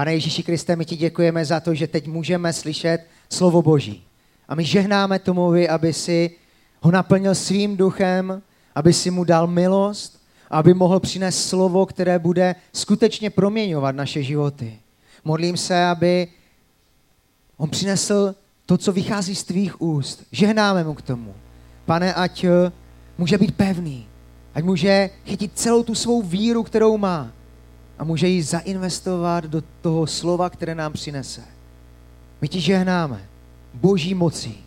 Pane Ježíši Kriste, my ti děkujeme za to, že teď můžeme slyšet slovo Boží. A my žehnáme tomu, aby si ho naplnil svým duchem, aby si mu dal milost, aby mohl přinést slovo, které bude skutečně proměňovat naše životy. Modlím se, aby on přinesl to, co vychází z tvých úst. Žehnáme mu k tomu. Pane, ať může být pevný, ať může chytit celou tu svou víru, kterou má a může ji zainvestovat do toho slova, které nám přinese. My ti žehnáme boží mocí,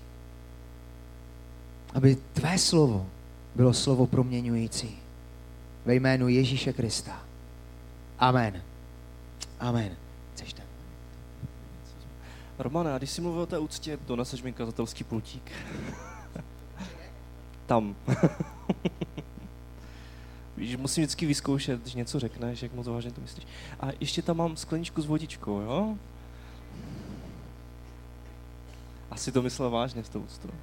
aby tvé slovo bylo slovo proměňující. Ve jménu Ježíše Krista. Amen. Amen. Chceš ten? Romane, a když jsi mluvil o té úctě, doneseš mi kazatelský pultík. Tam. Víš, musím vždycky vyzkoušet, když něco řekneš, jak moc vážně to myslíš. A ještě tam mám skleničku s vodičkou, jo? Asi to myslel vážně v tou úctu.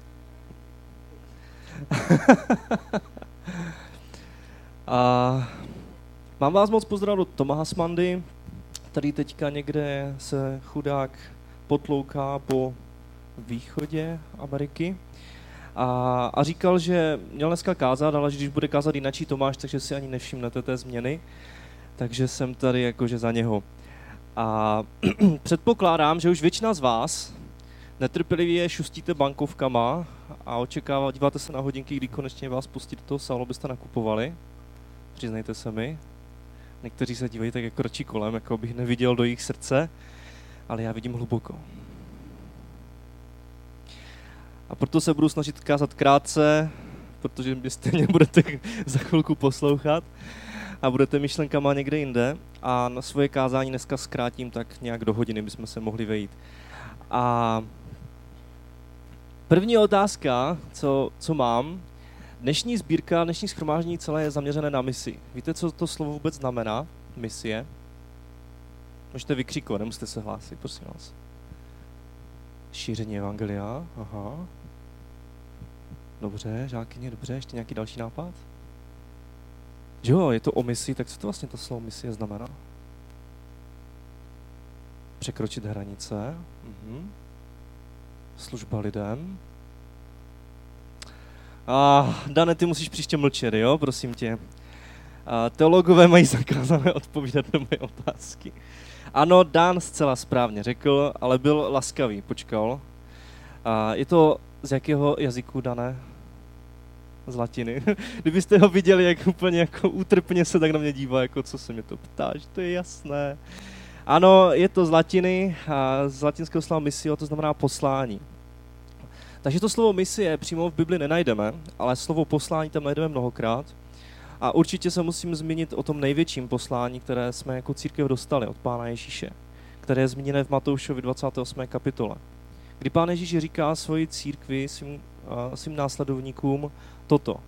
A mám vás moc pozdravit od Toma Hasmandy, který teďka někde se chudák potlouká po východě Ameriky. A, a říkal, že měl dneska kázat, ale že když bude kázat jinačí Tomáš, takže si ani nevšimnete té změny. Takže jsem tady jakože za něho. A předpokládám, že už většina z vás netrpělivě šustíte bankovkama a očekává, díváte se na hodinky, kdy konečně vás pustí do toho sálu, abyste nakupovali. Přiznejte se mi. Někteří se dívají tak jako ročí kolem, jako bych neviděl do jejich srdce, ale já vidím hluboko. A proto se budu snažit kázat krátce, protože mě stejně budete za chvilku poslouchat a budete myšlenkama někde jinde. A na svoje kázání dneska zkrátím tak nějak do hodiny, bychom se mohli vejít. A první otázka, co, co mám, dnešní sbírka, dnešní schromáždění celé je zaměřené na misi. Víte, co to slovo vůbec znamená, misie? Můžete vykřikovat, nemusíte se hlásit, prosím vás. Šíření evangelia, aha. Dobře, žákyně, dobře, ještě nějaký další nápad? Jo, je to o misi, tak co to vlastně to slovo misie znamená? Překročit hranice, mhm. služba lidem. A Dane, ty musíš příště mlčet, jo, prosím tě. A teologové mají zakázané odpovídat na moje otázky. Ano, Dan zcela správně řekl, ale byl laskavý, počkal. A je to z jakého jazyku, Dané? Z latiny. Kdybyste ho viděli, jak úplně jako útrpně se tak na mě dívá, jako co se mi to ptáš, to je jasné. Ano, je to z latiny, a z latinského slova misio, to znamená poslání. Takže to slovo misie přímo v Bibli nenajdeme, ale slovo poslání tam najdeme mnohokrát. A určitě se musím zmínit o tom největším poslání, které jsme jako církev dostali od Pána Ježíše, které je zmíněné v Matoušovi 28. kapitole. Kdy Pán Ježíš říká svoji církvi, svým, svým následovníkům, toto.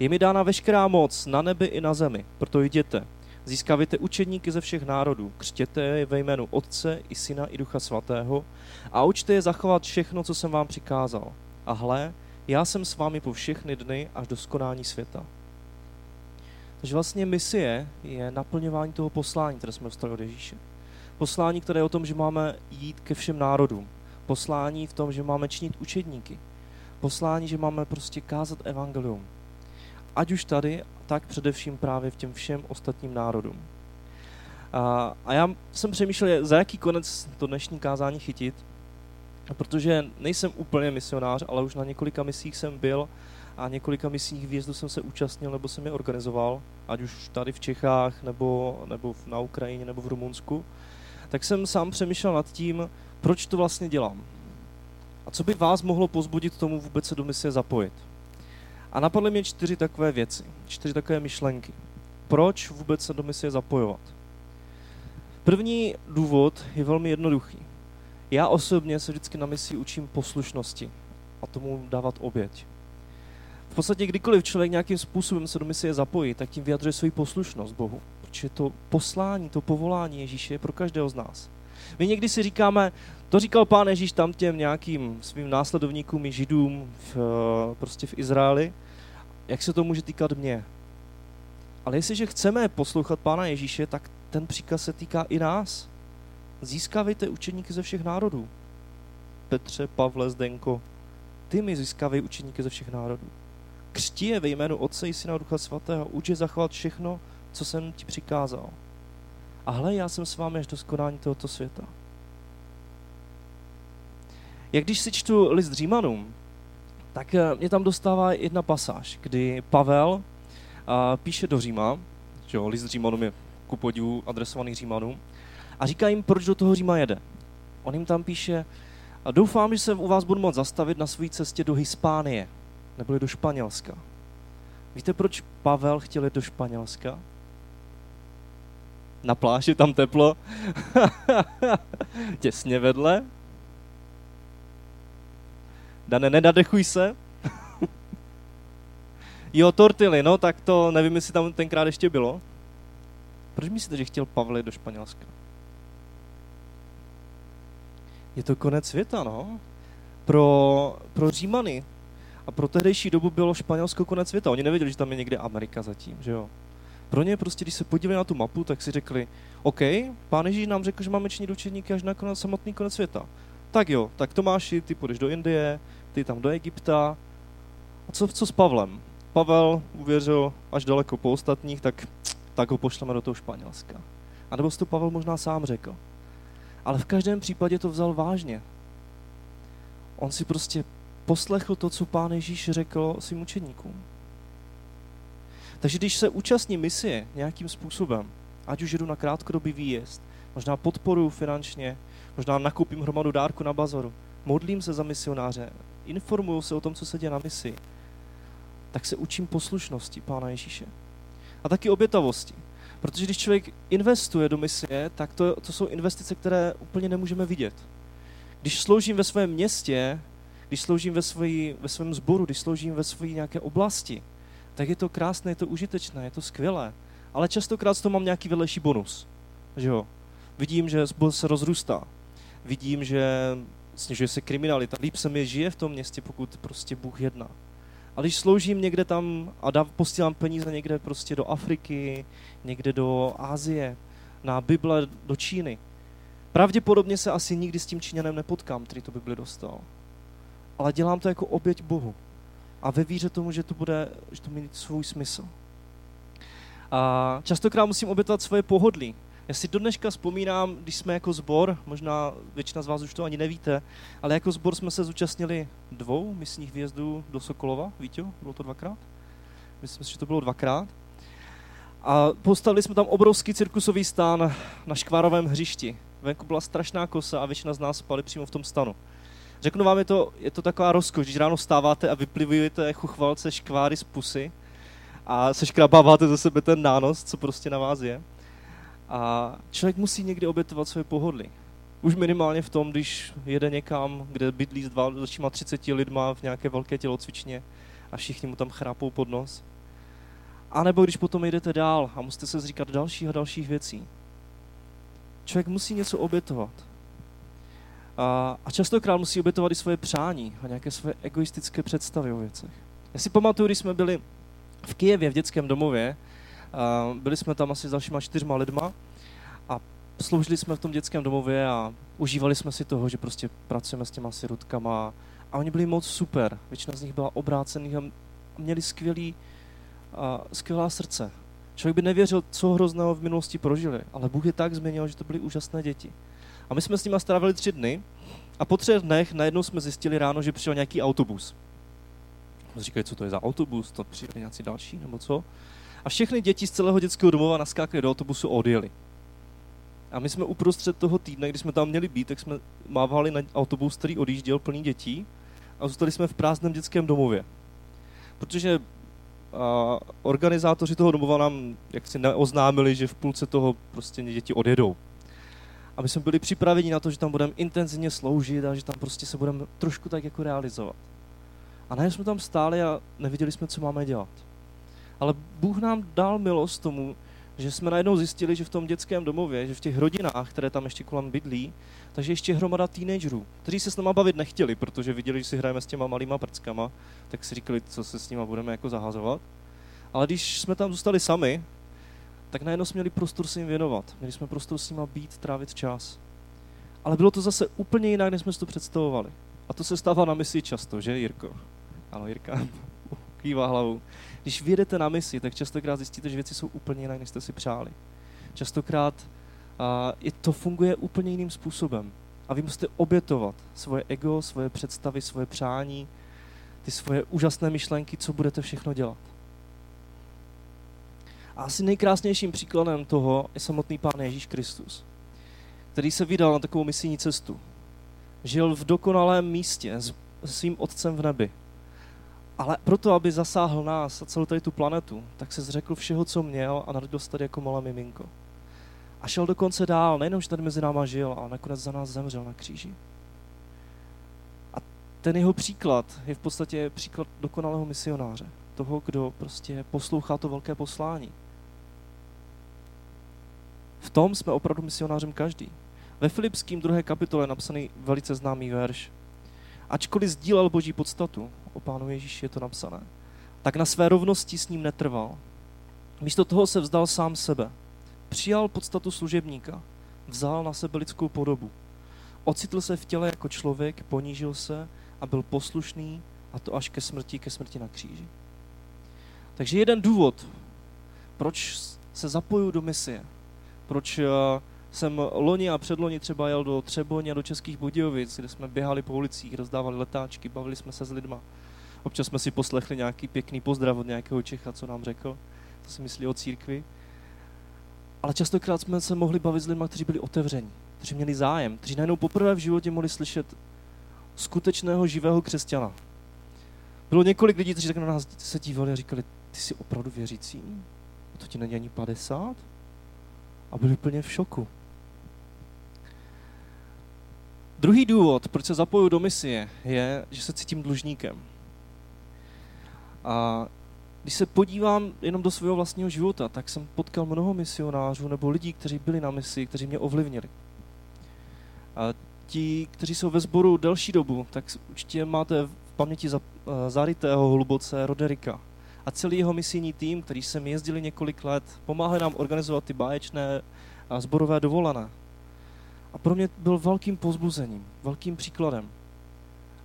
Je mi dána veškerá moc na nebi i na zemi, proto jděte. Získávajte učedníky ze všech národů, křtěte je ve jménu Otce i Syna i Ducha Svatého a učte je zachovat všechno, co jsem vám přikázal. A hle, já jsem s vámi po všechny dny až do skonání světa. Takže vlastně misie je naplňování toho poslání, které jsme dostali od Ježíše. Poslání, které je o tom, že máme jít ke všem národům. Poslání v tom, že máme činit učedníky poslání, že máme prostě kázat evangelium. Ať už tady, tak především právě v těm všem ostatním národům. A, a já jsem přemýšlel, za jaký konec to dnešní kázání chytit, protože nejsem úplně misionář, ale už na několika misích jsem byl a několika misích výjezdů jsem se účastnil nebo jsem je organizoval, ať už tady v Čechách, nebo, nebo na Ukrajině, nebo v Rumunsku, tak jsem sám přemýšlel nad tím, proč to vlastně dělám. A co by vás mohlo pozbudit tomu vůbec se do misie zapojit? A napadly mě čtyři takové věci, čtyři takové myšlenky. Proč vůbec se do misie zapojovat? První důvod je velmi jednoduchý. Já osobně se vždycky na misi učím poslušnosti a tomu dávat oběť. V podstatě kdykoliv člověk nějakým způsobem se do misie zapojí, tak tím vyjadřuje svoji poslušnost Bohu. Protože to poslání, to povolání Ježíše je pro každého z nás. My někdy si říkáme, to říkal pán Ježíš tam těm nějakým svým následovníkům i židům v, prostě v Izraeli, jak se to může týkat mě. Ale jestliže chceme poslouchat pána Ježíše, tak ten příkaz se týká i nás. získávejte učeníky ze všech národů. Petře, Pavle, Zdenko, ty mi získávej učeníky ze všech národů. Křti je ve jménu Otce i Syna Ducha Svatého, uč je zachovat všechno, co jsem ti přikázal. A hle, já jsem s vámi až do skonání tohoto světa. Jak když si čtu list Římanům, tak eh, mě tam dostává jedna pasáž, kdy Pavel a, píše do Říma, že jo, list Římanům je ku podivu adresovaný Římanům, a říká jim, proč do toho Říma jede. On jim tam píše, a doufám, že se u vás budu moct zastavit na své cestě do Hispánie, nebo do Španělska. Víte, proč Pavel chtěl jít do Španělska? Na pláži tam teplo. Těsně vedle. Dane, nedadechuj se. jo, tortily, no, tak to nevím, jestli tam tenkrát ještě bylo. Proč myslíte, že chtěl Pavel do Španělska? Je to konec světa, no. Pro, pro Římany a pro tehdejší dobu bylo Španělsko konec světa. Oni nevěděli, že tam je někde Amerika zatím, že jo. Pro ně prostě, když se podívali na tu mapu, tak si řekli, OK, pán Ježíš nám řekl, že máme činit učeníky až na konec, samotný konec světa. Tak jo, tak Tomáši, ty půjdeš do Indie, ty tam do Egypta. A co, co s Pavlem? Pavel uvěřil až daleko po ostatních, tak, tak ho pošleme do toho Španělska. A nebo to Pavel možná sám řekl. Ale v každém případě to vzal vážně. On si prostě poslechl to, co pán Ježíš řekl svým učeníkům. Takže když se účastní misie nějakým způsobem, ať už jdu na krátkodobý výjezd, možná podporu finančně, možná nakoupím hromadu dárku na bazoru, modlím se za misionáře, informuju se o tom, co se děje na misi, tak se učím poslušnosti Pána Ježíše. A taky obětavosti. Protože když člověk investuje do misie, tak to, to jsou investice, které úplně nemůžeme vidět. Když sloužím ve svém městě, když sloužím ve, svojí, ve svém sboru, když sloužím ve své nějaké oblasti, tak je to krásné, je to užitečné, je to skvělé. Ale častokrát toho mám nějaký vedlejší bonus. Že jo? Vidím, že sbor se rozrůstá. Vidím, že snižuje se kriminalita. Líp se mi žije v tom městě, pokud prostě Bůh jedná. Ale když sloužím někde tam a dám, posílám peníze někde prostě do Afriky, někde do Ázie, na Bible do Číny, pravděpodobně se asi nikdy s tím Číňanem nepotkám, který to Bibli dostal. Ale dělám to jako oběť Bohu. A ve víře tomu, že to bude, že to mít svůj smysl. A častokrát musím obětovat svoje pohodlí. Já si do dneška vzpomínám, když jsme jako zbor, možná většina z vás už to ani nevíte, ale jako zbor jsme se zúčastnili dvou misních výjezdů do Sokolova. Víte, bylo to dvakrát? Myslím si, že to bylo dvakrát. A postavili jsme tam obrovský cirkusový stán na škvárovém hřišti. Venku byla strašná kosa a většina z nás spali přímo v tom stanu. Řeknu vám, je to, je to taková rozkoš, když ráno stáváte a vyplivujete chuchvalce škváry z pusy a seškrabáváte ze sebe ten nános, co prostě na vás je. A člověk musí někdy obětovat své pohodly. Už minimálně v tom, když jede někam, kde bydlí s dalšíma 30 lidma v nějaké velké tělocvičně a všichni mu tam chrápou pod nos. A nebo když potom jdete dál a musíte se zříkat dalších a dalších věcí. Člověk musí něco obětovat. A, a častokrát musí obětovat i svoje přání a nějaké své egoistické představy o věcech. Já si pamatuju, když jsme byli v Kijevě v dětském domově, a byli jsme tam asi s dalšíma čtyřma lidma a sloužili jsme v tom dětském domově a užívali jsme si toho, že prostě pracujeme s těma sirotkama a oni byli moc super. Většina z nich byla obrácených a měli skvělý, a skvělá srdce. Člověk by nevěřil, co hrozného v minulosti prožili, ale Bůh je tak změnil, že to byly úžasné děti. A my jsme s nimi strávili tři dny a po třech dnech najednou jsme zjistili ráno, že přišel nějaký autobus. Říkají, co to je za autobus, to přijeli nějací další, nebo co? A všechny děti z celého dětského domova naskákali do autobusu a odjeli. A my jsme uprostřed toho týdne, kdy jsme tam měli být, tak jsme mávali na autobus, který odjížděl plný dětí a zůstali jsme v prázdném dětském domově. Protože a, organizátoři toho domova nám jaksi neoznámili, že v půlce toho prostě děti odjedou aby jsme byli připraveni na to, že tam budeme intenzivně sloužit a že tam prostě se budeme trošku tak jako realizovat. A najednou jsme tam stáli a neviděli jsme, co máme dělat. Ale Bůh nám dal milost tomu, že jsme najednou zjistili, že v tom dětském domově, že v těch rodinách, které tam ještě kolem bydlí, takže ještě hromada teenagerů, kteří se s náma bavit nechtěli, protože viděli, že si hrajeme s těma malýma prckama, tak si říkali, co se s nima budeme jako zahazovat. Ale když jsme tam zůstali sami, tak najednou jsme měli prostor se jim věnovat. Měli jsme prostor s nimi být, trávit čas. Ale bylo to zase úplně jinak, než jsme si to představovali. A to se stává na misi často, že Jirko? Ano, Jirka kývá hlavou. Když vyjedete na misi, tak častokrát zjistíte, že věci jsou úplně jinak, než jste si přáli. Častokrát a, i to funguje úplně jiným způsobem. A vy musíte obětovat svoje ego, svoje představy, svoje přání, ty svoje úžasné myšlenky, co budete všechno dělat. A asi nejkrásnějším příkladem toho je samotný Pán Ježíš Kristus, který se vydal na takovou misijní cestu. Žil v dokonalém místě s svým otcem v nebi. Ale proto, aby zasáhl nás a celou tady tu planetu, tak se zřekl všeho, co měl a narodil se tady jako malé miminko. A šel dokonce dál, nejenom, že tady mezi náma žil, ale nakonec za nás zemřel na kříži. A ten jeho příklad je v podstatě příklad dokonalého misionáře. Toho, kdo prostě poslouchá to velké poslání. V tom jsme opravdu misionářem každý. Ve Filipským druhé kapitole je napsaný velice známý verš. Ačkoliv sdílel boží podstatu, o pánu Ježíši je to napsané, tak na své rovnosti s ním netrval. Místo toho se vzdal sám sebe. Přijal podstatu služebníka, vzal na sebe lidskou podobu. Ocitl se v těle jako člověk, ponížil se a byl poslušný, a to až ke smrti, ke smrti na kříži. Takže jeden důvod, proč se zapoju do misie, proč eh, jsem loni a předloni třeba jel do Třeboně a do Českých Budějovic, kde jsme běhali po ulicích, rozdávali letáčky, bavili jsme se s lidma. Občas jsme si poslechli nějaký pěkný pozdrav od nějakého Čecha, co nám řekl, co si myslí o církvi. Ale častokrát jsme se mohli bavit s lidmi, kteří byli otevření, kteří měli zájem, kteří najednou poprvé v životě mohli slyšet skutečného živého křesťana. Bylo několik lidí, kteří tak na nás se dívali a říkali, ty jsi opravdu věřící? To ti není ani 50? A byli úplně v šoku. Druhý důvod, proč se zapoju do misie, je, že se cítím dlužníkem. A když se podívám jenom do svého vlastního života, tak jsem potkal mnoho misionářů nebo lidí, kteří byli na misi, kteří mě ovlivnili. A ti, kteří jsou ve sboru delší dobu, tak určitě máte v paměti zarytého hluboce Roderika a celý jeho misijní tým, který sem jezdili několik let, pomáhali nám organizovat ty báječné a zborové dovolené. A pro mě byl velkým pozbuzením, velkým příkladem.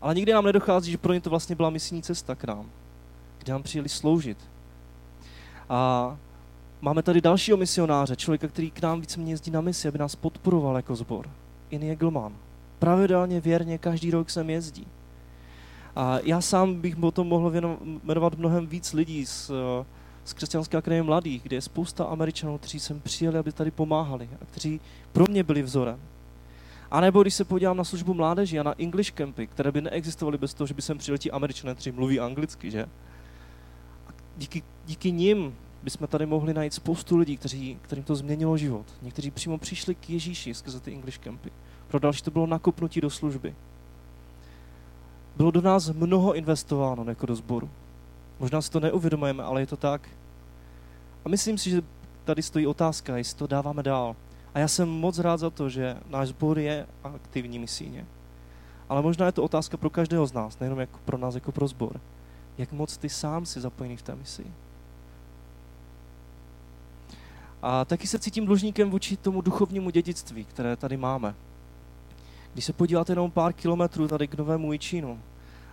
Ale nikdy nám nedochází, že pro ně to vlastně byla misijní cesta k nám, kde nám přijeli sloužit. A máme tady dalšího misionáře, člověka, který k nám více jezdí na misi, aby nás podporoval jako zbor. Inie Egelman. Pravidelně, věrně, každý rok sem jezdí. A já sám bych o tom mohl jmenovat mnohem víc lidí z, z Křesťanské akademie mladých, kde je spousta Američanů, kteří sem přijeli, aby tady pomáhali a kteří pro mě byli vzorem. A nebo když se podívám na službu mládeže a na English campy, které by neexistovaly bez toho, že by sem přijeli ti Američané, kteří mluví anglicky, že? A díky, díky nim bychom tady mohli najít spoustu lidí, kteří, kterým to změnilo život. Někteří přímo přišli k Ježíši skrze ty English campy. Pro další to bylo nakopnutí do služby. Bylo do nás mnoho investováno jako do sboru. Možná si to neuvědomujeme, ale je to tak. A myslím si, že tady stojí otázka, jestli to dáváme dál. A já jsem moc rád za to, že náš sbor je aktivní misíně. Ale možná je to otázka pro každého z nás, nejenom jako pro nás, jako pro sbor. Jak moc ty sám si zapojený v té misi. A taky se cítím dlužníkem vůči tomu duchovnímu dědictví, které tady máme. Když se podíváte jenom pár kilometrů tady k Novému Jičínu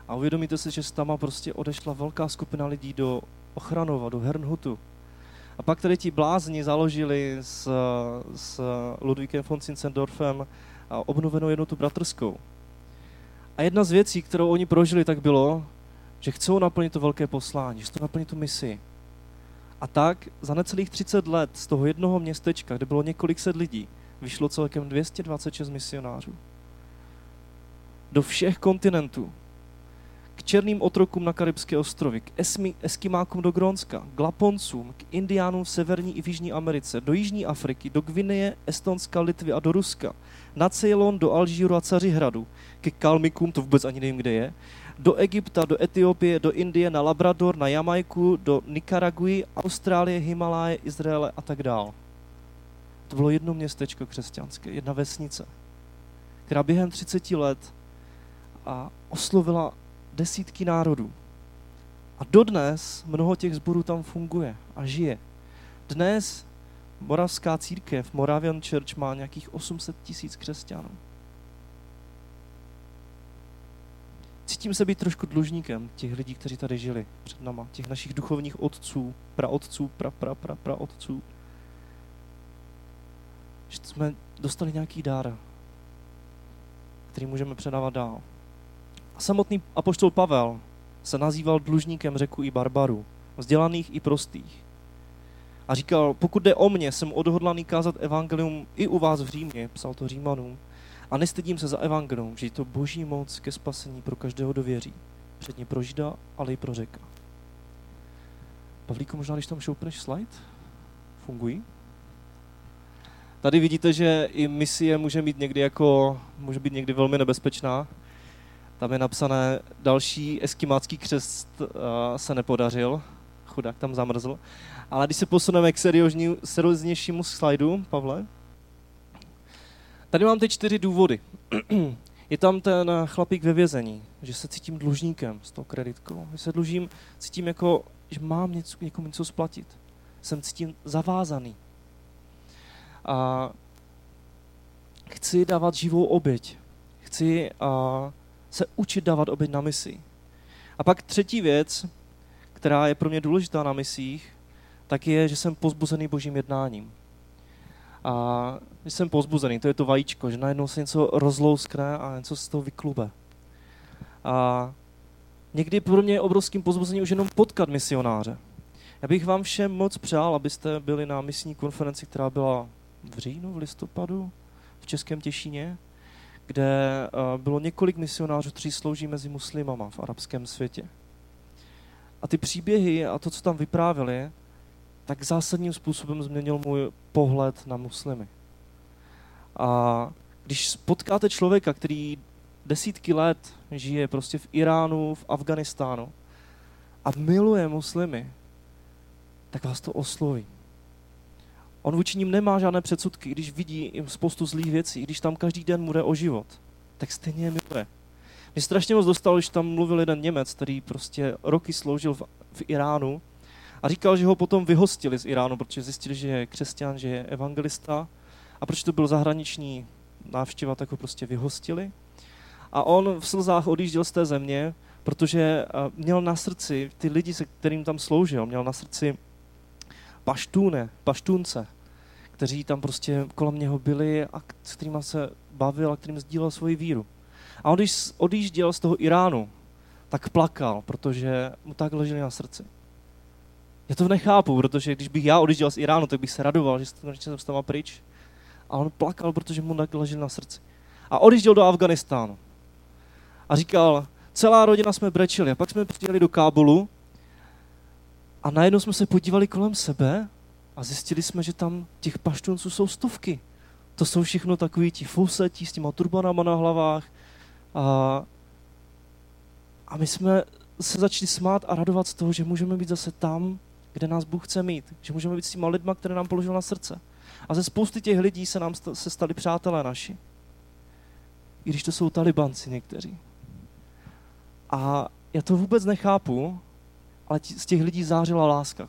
a uvědomíte si, že tam prostě odešla velká skupina lidí do Ochranova, do Hernhutu. A pak tady ti blázni založili s, s Ludvíkem von Zinzendorfem obnovenou jednotu bratrskou. A jedna z věcí, kterou oni prožili, tak bylo, že chcou naplnit to velké poslání, že chcou naplnit tu misi. A tak za necelých 30 let z toho jednoho městečka, kde bylo několik set lidí, vyšlo celkem 226 misionářů do všech kontinentů. K černým otrokům na Karibské ostrovy, k esmi, eskimákům do Grónska, k Laponcům, k indiánům v Severní i v Jižní Americe, do Jižní Afriky, do Gvineje, Estonska, Litvy a do Ruska, na Ceylon, do Alžíru a Cařihradu, ke Kalmikům, to vůbec ani nevím, kde je, do Egypta, do Etiopie, do Indie, na Labrador, na Jamajku, do Nikaraguji, Austrálie, Himaláje, Izraele a tak dál. To bylo jedno městečko křesťanské, jedna vesnice, která během 30 let a oslovila desítky národů. A dodnes mnoho těch zborů tam funguje a žije. Dnes moravská církev, Moravian Church, má nějakých 800 tisíc křesťanů. Cítím se být trošku dlužníkem těch lidí, kteří tady žili před náma, těch našich duchovních otců, praotců, pra, pra, pra, pra otců. Že jsme dostali nějaký dár, který můžeme předávat dál. Samotný apoštol Pavel se nazýval dlužníkem řeku i barbarů, vzdělaných i prostých. A říkal, pokud jde o mě, jsem odhodlaný kázat evangelium i u vás v Římě, psal to Římanům, a nestydím se za evangelium, že je to boží moc ke spasení pro každého, kdo věří. Předně pro Žida, ale i pro řeka. Pavlíku, možná když tam šoupneš slide? Fungují? Tady vidíte, že i misie může být někdy jako, může být někdy velmi nebezpečná. Tam je napsané, další eskimácký křest uh, se nepodařil, chudák tam zamrzl. Ale když se posuneme k serióznějšímu slajdu, Pavle, Tady mám ty čtyři důvody. Je tam ten chlapík ve vězení, že se cítím dlužníkem s tou kreditkou. Že se dlužím, cítím jako, že mám něco, někomu něco splatit. Jsem cítím zavázaný. A chci dávat živou oběť. Chci a, se učit dávat oběť na misi. A pak třetí věc, která je pro mě důležitá na misích, tak je, že jsem pozbuzený božím jednáním. A jsem pozbuzený, to je to vajíčko, že najednou se něco rozlouskne a něco z toho vyklube. A někdy pro mě je obrovským pozbuzením už jenom potkat misionáře. Já bych vám všem moc přál, abyste byli na misní konferenci, která byla v říjnu, v listopadu, v Českém Těšíně, kde bylo několik misionářů, kteří slouží mezi muslimama v arabském světě. A ty příběhy a to, co tam vyprávěli, tak zásadním způsobem změnil můj pohled na muslimy. A když potkáte člověka, který desítky let žije prostě v Iránu, v Afganistánu a miluje muslimy, tak vás to osloví. On vůči ním nemá žádné předsudky, když vidí jim spoustu zlých věcí, když tam každý den mu jde o život, tak stejně je miluje. Mě strašně moc dostalo, když tam mluvil jeden Němec, který prostě roky sloužil v, v Iránu a říkal, že ho potom vyhostili z Iránu, protože zjistili, že je křesťan, že je evangelista. A proč to byl zahraniční návštěva, tak ho prostě vyhostili. A on v slzách odjížděl z té země, protože měl na srdci ty lidi, se kterým tam sloužil, měl na srdci paštůne, paštůnce, kteří tam prostě kolem něho byli a s kterými se bavil a kterým sdílel svoji víru. A on, když odjížděl z toho Iránu, tak plakal, protože mu tak leželi na srdci. Já to nechápu, protože když bych já odjížděl z Iránu, tak bych se radoval, že jsem s tam pryč. A on plakal, protože mu tak ležel na srdci. A odjížděl do Afganistánu. A říkal, celá rodina jsme brečeli. A pak jsme přijeli do Kábulu a najednou jsme se podívali kolem sebe a zjistili jsme, že tam těch paštunců jsou stovky. To jsou všechno takový ti fousetí s těma turbanama na hlavách. A, a my jsme se začali smát a radovat z toho, že můžeme být zase tam, kde nás Bůh chce mít. Že můžeme být s těma lidma, které nám položil na srdce. A ze spousty těch lidí se nám se stali přátelé naši. I když to jsou talibanci někteří. A já to vůbec nechápu, ale z těch lidí zářila láska.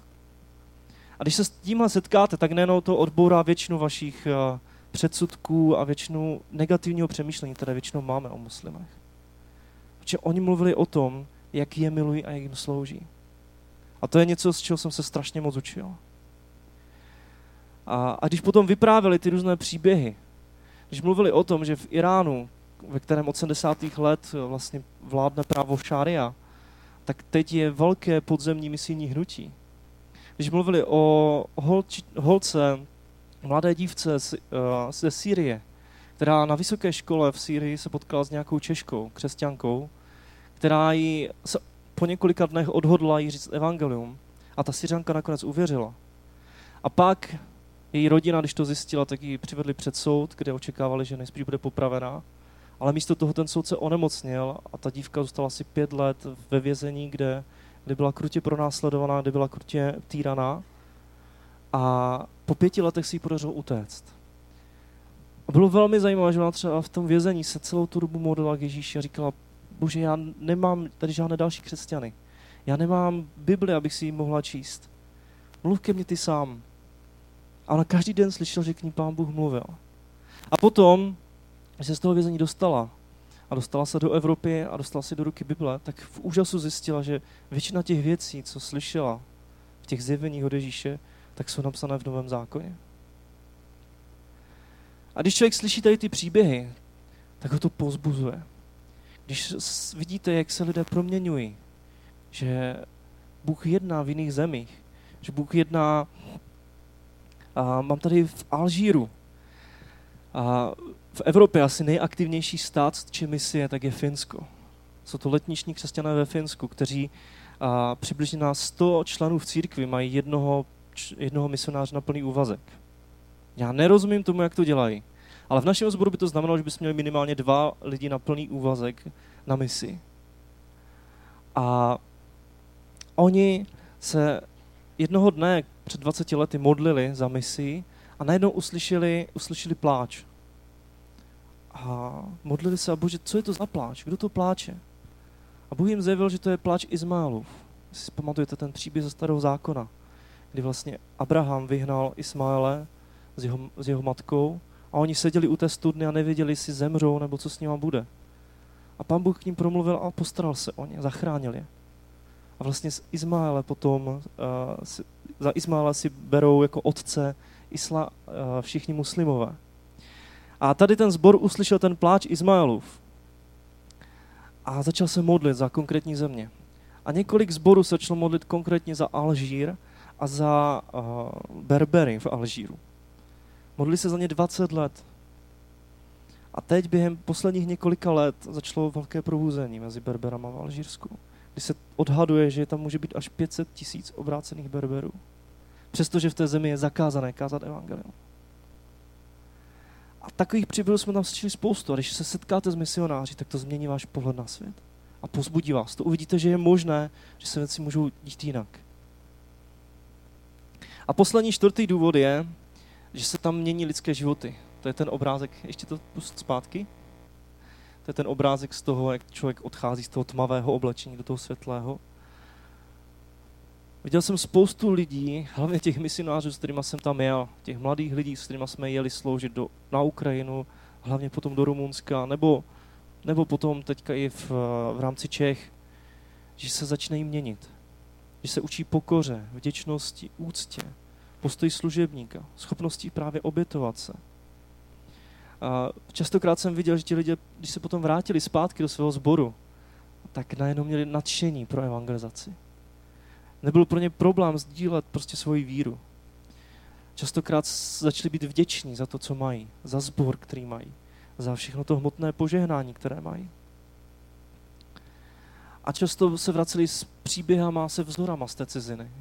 A když se s tímhle setkáte, tak nejenom to odbourá většinu vašich uh, předsudků a většinu negativního přemýšlení, které většinou máme o muslimech. Protože oni mluvili o tom, jak je milují a jak jim slouží. A to je něco, z čeho jsem se strašně moc učil. A, a když potom vyprávěli ty různé příběhy, když mluvili o tom, že v Iránu, ve kterém od 70. let vlastně vládne právo šária, tak teď je velké podzemní misijní hnutí. Když mluvili o holči, holce, mladé dívce z, uh, ze Sýrie, která na vysoké škole v Sýrii se potkala s nějakou češkou, křesťankou, která jí se po několika dnech odhodla jí říct evangelium. A ta Syřanka nakonec uvěřila. A pak její rodina, když to zjistila, tak ji přivedli před soud, kde očekávali, že nejspíš bude popravená. Ale místo toho ten soud se onemocněl a ta dívka zůstala asi pět let ve vězení, kde, kde byla krutě pronásledovaná, kde byla krutě týraná. A po pěti letech si ji podařilo utéct. A bylo velmi zajímavé, že ona třeba v tom vězení se celou tu dobu modlila k Ježíši a říkala, bože, já nemám tady žádné další křesťany. Já nemám Bibli, abych si ji mohla číst. Mluv ke mně ty sám. A ona každý den slyšel, že k ní pán Bůh mluvil. A potom, se z toho vězení dostala a dostala se do Evropy a dostala se do ruky Bible, tak v úžasu zjistila, že většina těch věcí, co slyšela v těch zjeveních od Ježíše, tak jsou napsané v Novém zákoně. A když člověk slyší tady ty příběhy, tak ho to pozbuzuje. Když vidíte, jak se lidé proměňují, že Bůh jedná v jiných zemích, že Bůh jedná, a mám tady v Alžíru, a v Evropě asi nejaktivnější stát či misie, tak je Finsko. Jsou to letniční křesťané ve Finsku, kteří a, přibližně na 100 členů v církvi mají jednoho, jednoho misionáře na plný úvazek. Já nerozumím tomu, jak to dělají. Ale v našem sboru by to znamenalo, že bychom měli minimálně dva lidi na plný úvazek na misi. A oni se jednoho dne před 20 lety modlili za misi a najednou uslyšeli, uslyšeli pláč. A modlili se a bože, co je to za pláč? Kdo to pláče? A Bůh jim zjevil, že to je pláč Izmaelův. Si pamatujete ten příběh ze starého zákona, kdy vlastně Abraham vyhnal Ismaele s jeho, s jeho matkou a oni seděli u té studny a nevěděli, jestli zemřou nebo co s nima bude. A pán Bůh k ním promluvil a postaral se o ně, zachránil je. A vlastně z Izmaele potom, uh, si, za Izmaela si berou jako otce Isla, uh, všichni muslimové. A tady ten zbor uslyšel ten pláč Izmaelův a začal se modlit za konkrétní země. A několik zborů se začalo modlit konkrétně za Alžír a za uh, Berbery v Alžíru. Modlili se za ně 20 let. A teď během posledních několika let začalo velké probuzení mezi Berberama v Alžírsku, kdy se odhaduje, že tam může být až 500 tisíc obrácených Berberů. Přestože v té zemi je zakázané kázat evangelium. A takových příběhů jsme tam slyšeli spoustu. A když se setkáte s misionáři, tak to změní váš pohled na svět. A pozbudí vás. To uvidíte, že je možné, že se věci můžou dít jinak. A poslední čtvrtý důvod je, že se tam mění lidské životy. To je ten obrázek, ještě to pust zpátky. To je ten obrázek z toho, jak člověk odchází z toho tmavého oblečení do toho světlého. Viděl jsem spoustu lidí, hlavně těch misionářů, s kterými jsem tam jel, těch mladých lidí, s kterými jsme jeli sloužit do, na Ukrajinu, hlavně potom do Rumunska, nebo, nebo potom teďka i v, v rámci Čech, že se začínají měnit. Že se učí pokoře, vděčnosti, úctě, postoj služebníka, schopností právě obětovat se. A častokrát jsem viděl, že ti lidé, když se potom vrátili zpátky do svého sboru, tak najednou měli nadšení pro evangelizaci. Nebyl pro ně problém sdílet prostě svoji víru. Častokrát začali být vděční za to, co mají, za sbor, který mají, za všechno to hmotné požehnání, které mají. A často se vraceli s příběhama, se vzorama z té ciziny.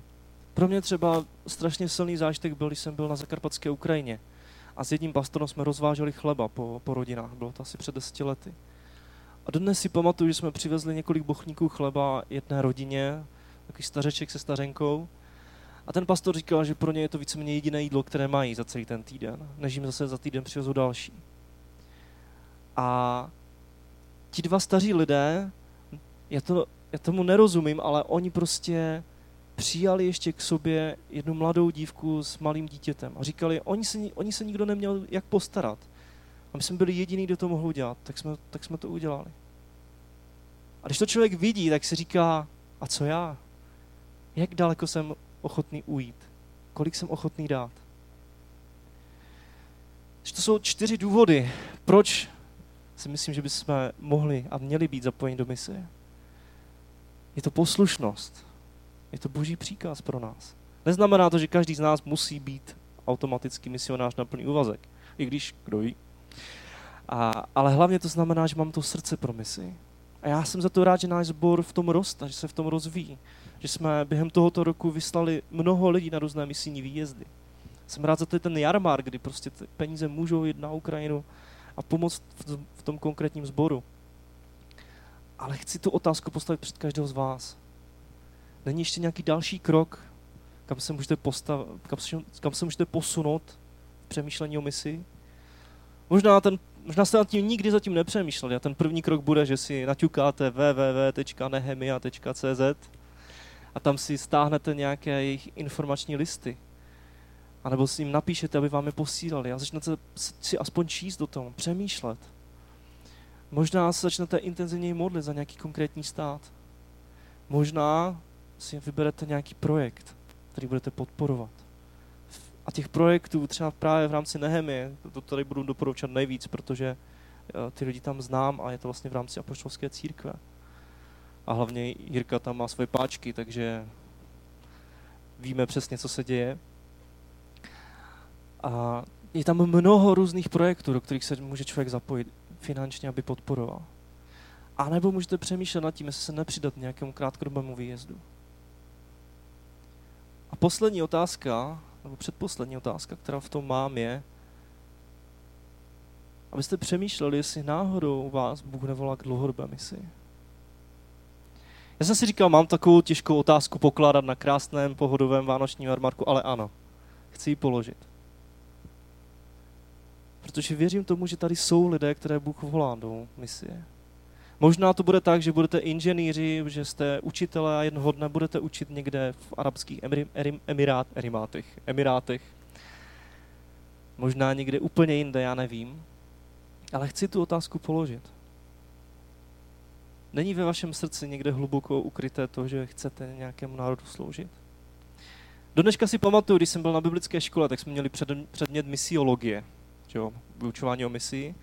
Pro mě třeba strašně silný zážitek byl, když jsem byl na zakarpatské Ukrajině a s jedním pastorem jsme rozváželi chleba po, po rodinách, bylo to asi před deseti lety. A dodnes si pamatuju, že jsme přivezli několik bochníků chleba jedné rodině, takový stařeček se stařenkou. A ten pastor říkal, že pro ně je to víceméně jediné jídlo, které mají za celý ten týden, než jim zase za týden přivezou další. A ti dva staří lidé, já, to, já tomu nerozumím, ale oni prostě přijali ještě k sobě jednu mladou dívku s malým dítětem a říkali, oni se, oni se nikdo neměl jak postarat. A my jsme byli jediní, kdo to mohli udělat, tak jsme, tak jsme to udělali. A když to člověk vidí, tak si říká, a co já? Jak daleko jsem ochotný ujít? Kolik jsem ochotný dát? To jsou čtyři důvody, proč si myslím, že bychom mohli a měli být zapojeni do mise. Je to poslušnost. Je to boží příkaz pro nás. Neznamená to, že každý z nás musí být automatický misionář na plný úvazek. I když, kdo ví. A, ale hlavně to znamená, že mám to srdce pro misi. A já jsem za to rád, že náš sbor v tom roste, že se v tom rozvíjí. Že jsme během tohoto roku vyslali mnoho lidí na různé misijní výjezdy. Jsem rád za to ten jarmar, kdy prostě ty peníze můžou jít na Ukrajinu a pomoct v tom konkrétním sboru. Ale chci tu otázku postavit před každého z vás. Není ještě nějaký další krok, kam se můžete, postav, kam se, kam se můžete posunout v přemýšlení o misi? Možná, ten, možná jste nad tím nikdy zatím nepřemýšleli a ten první krok bude, že si naťukáte www.nehemia.cz a tam si stáhnete nějaké jejich informační listy. A nebo si jim napíšete, aby vám je posílali a začnete si aspoň číst do toho, přemýšlet. Možná se začnete intenzivněji modlit za nějaký konkrétní stát. Možná si vyberete nějaký projekt, který budete podporovat. A těch projektů třeba právě v rámci Nehemie, to tady budu doporučovat nejvíc, protože eh, ty lidi tam znám a je to vlastně v rámci apoštolské církve. A hlavně Jirka tam má svoje páčky, takže víme přesně, co se děje. A je tam mnoho různých projektů, do kterých se může člověk zapojit finančně, aby podporoval. A nebo můžete přemýšlet nad tím, jestli se nepřidat nějakému krátkodobému výjezdu. A poslední otázka, nebo předposlední otázka, která v tom mám, je, abyste přemýšleli, jestli náhodou vás Bůh nevolá k dlouhodobé misi. Já jsem si říkal, mám takovou těžkou otázku pokládat na krásném pohodovém vánočním jarmarku, ale ano, chci ji položit. Protože věřím tomu, že tady jsou lidé, které Bůh volá do misie. Možná to bude tak, že budete inženýři, že jste učitelé a jednoho dne budete učit někde v arabských emirát, emirátech, emirátech. Možná někde úplně jinde, já nevím. Ale chci tu otázku položit. Není ve vašem srdci někde hluboko ukryté to, že chcete nějakému národu sloužit? Do dneška si pamatuju, když jsem byl na biblické škole, tak jsme měli předmět misiologie, jo, vyučování o misii.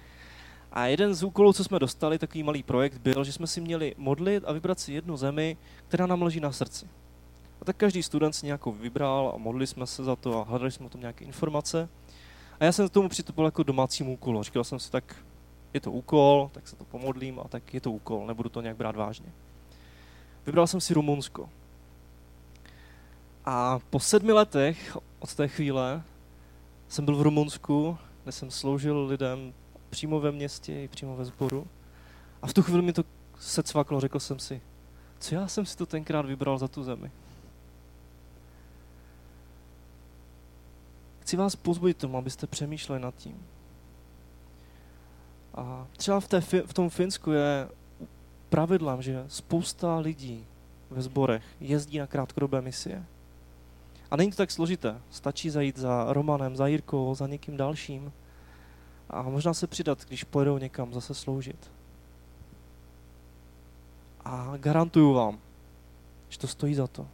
A jeden z úkolů, co jsme dostali, takový malý projekt, byl, že jsme si měli modlit a vybrat si jednu zemi, která nám leží na srdci. A tak každý student si nějakou vybral a modlili jsme se za to a hledali jsme o tom nějaké informace. A já jsem k tomu přistupoval jako domácímu úkolu. Říkal jsem si, tak je to úkol, tak se to pomodlím a tak je to úkol, nebudu to nějak brát vážně. Vybral jsem si Rumunsko. A po sedmi letech od té chvíle jsem byl v Rumunsku, kde jsem sloužil lidem přímo ve městě i přímo ve sboru. A v tu chvíli mi to se cvaklo, řekl jsem si, co já jsem si to tenkrát vybral za tu zemi. Chci vás pozbudit tomu, abyste přemýšleli nad tím. A třeba v, té, v tom Finsku je pravidlem, že spousta lidí ve sborech jezdí na krátkodobé misie. A není to tak složité. Stačí zajít za Romanem, za Jirkou, za někým dalším a možná se přidat, když pojedou někam zase sloužit. A garantuju vám, že to stojí za to.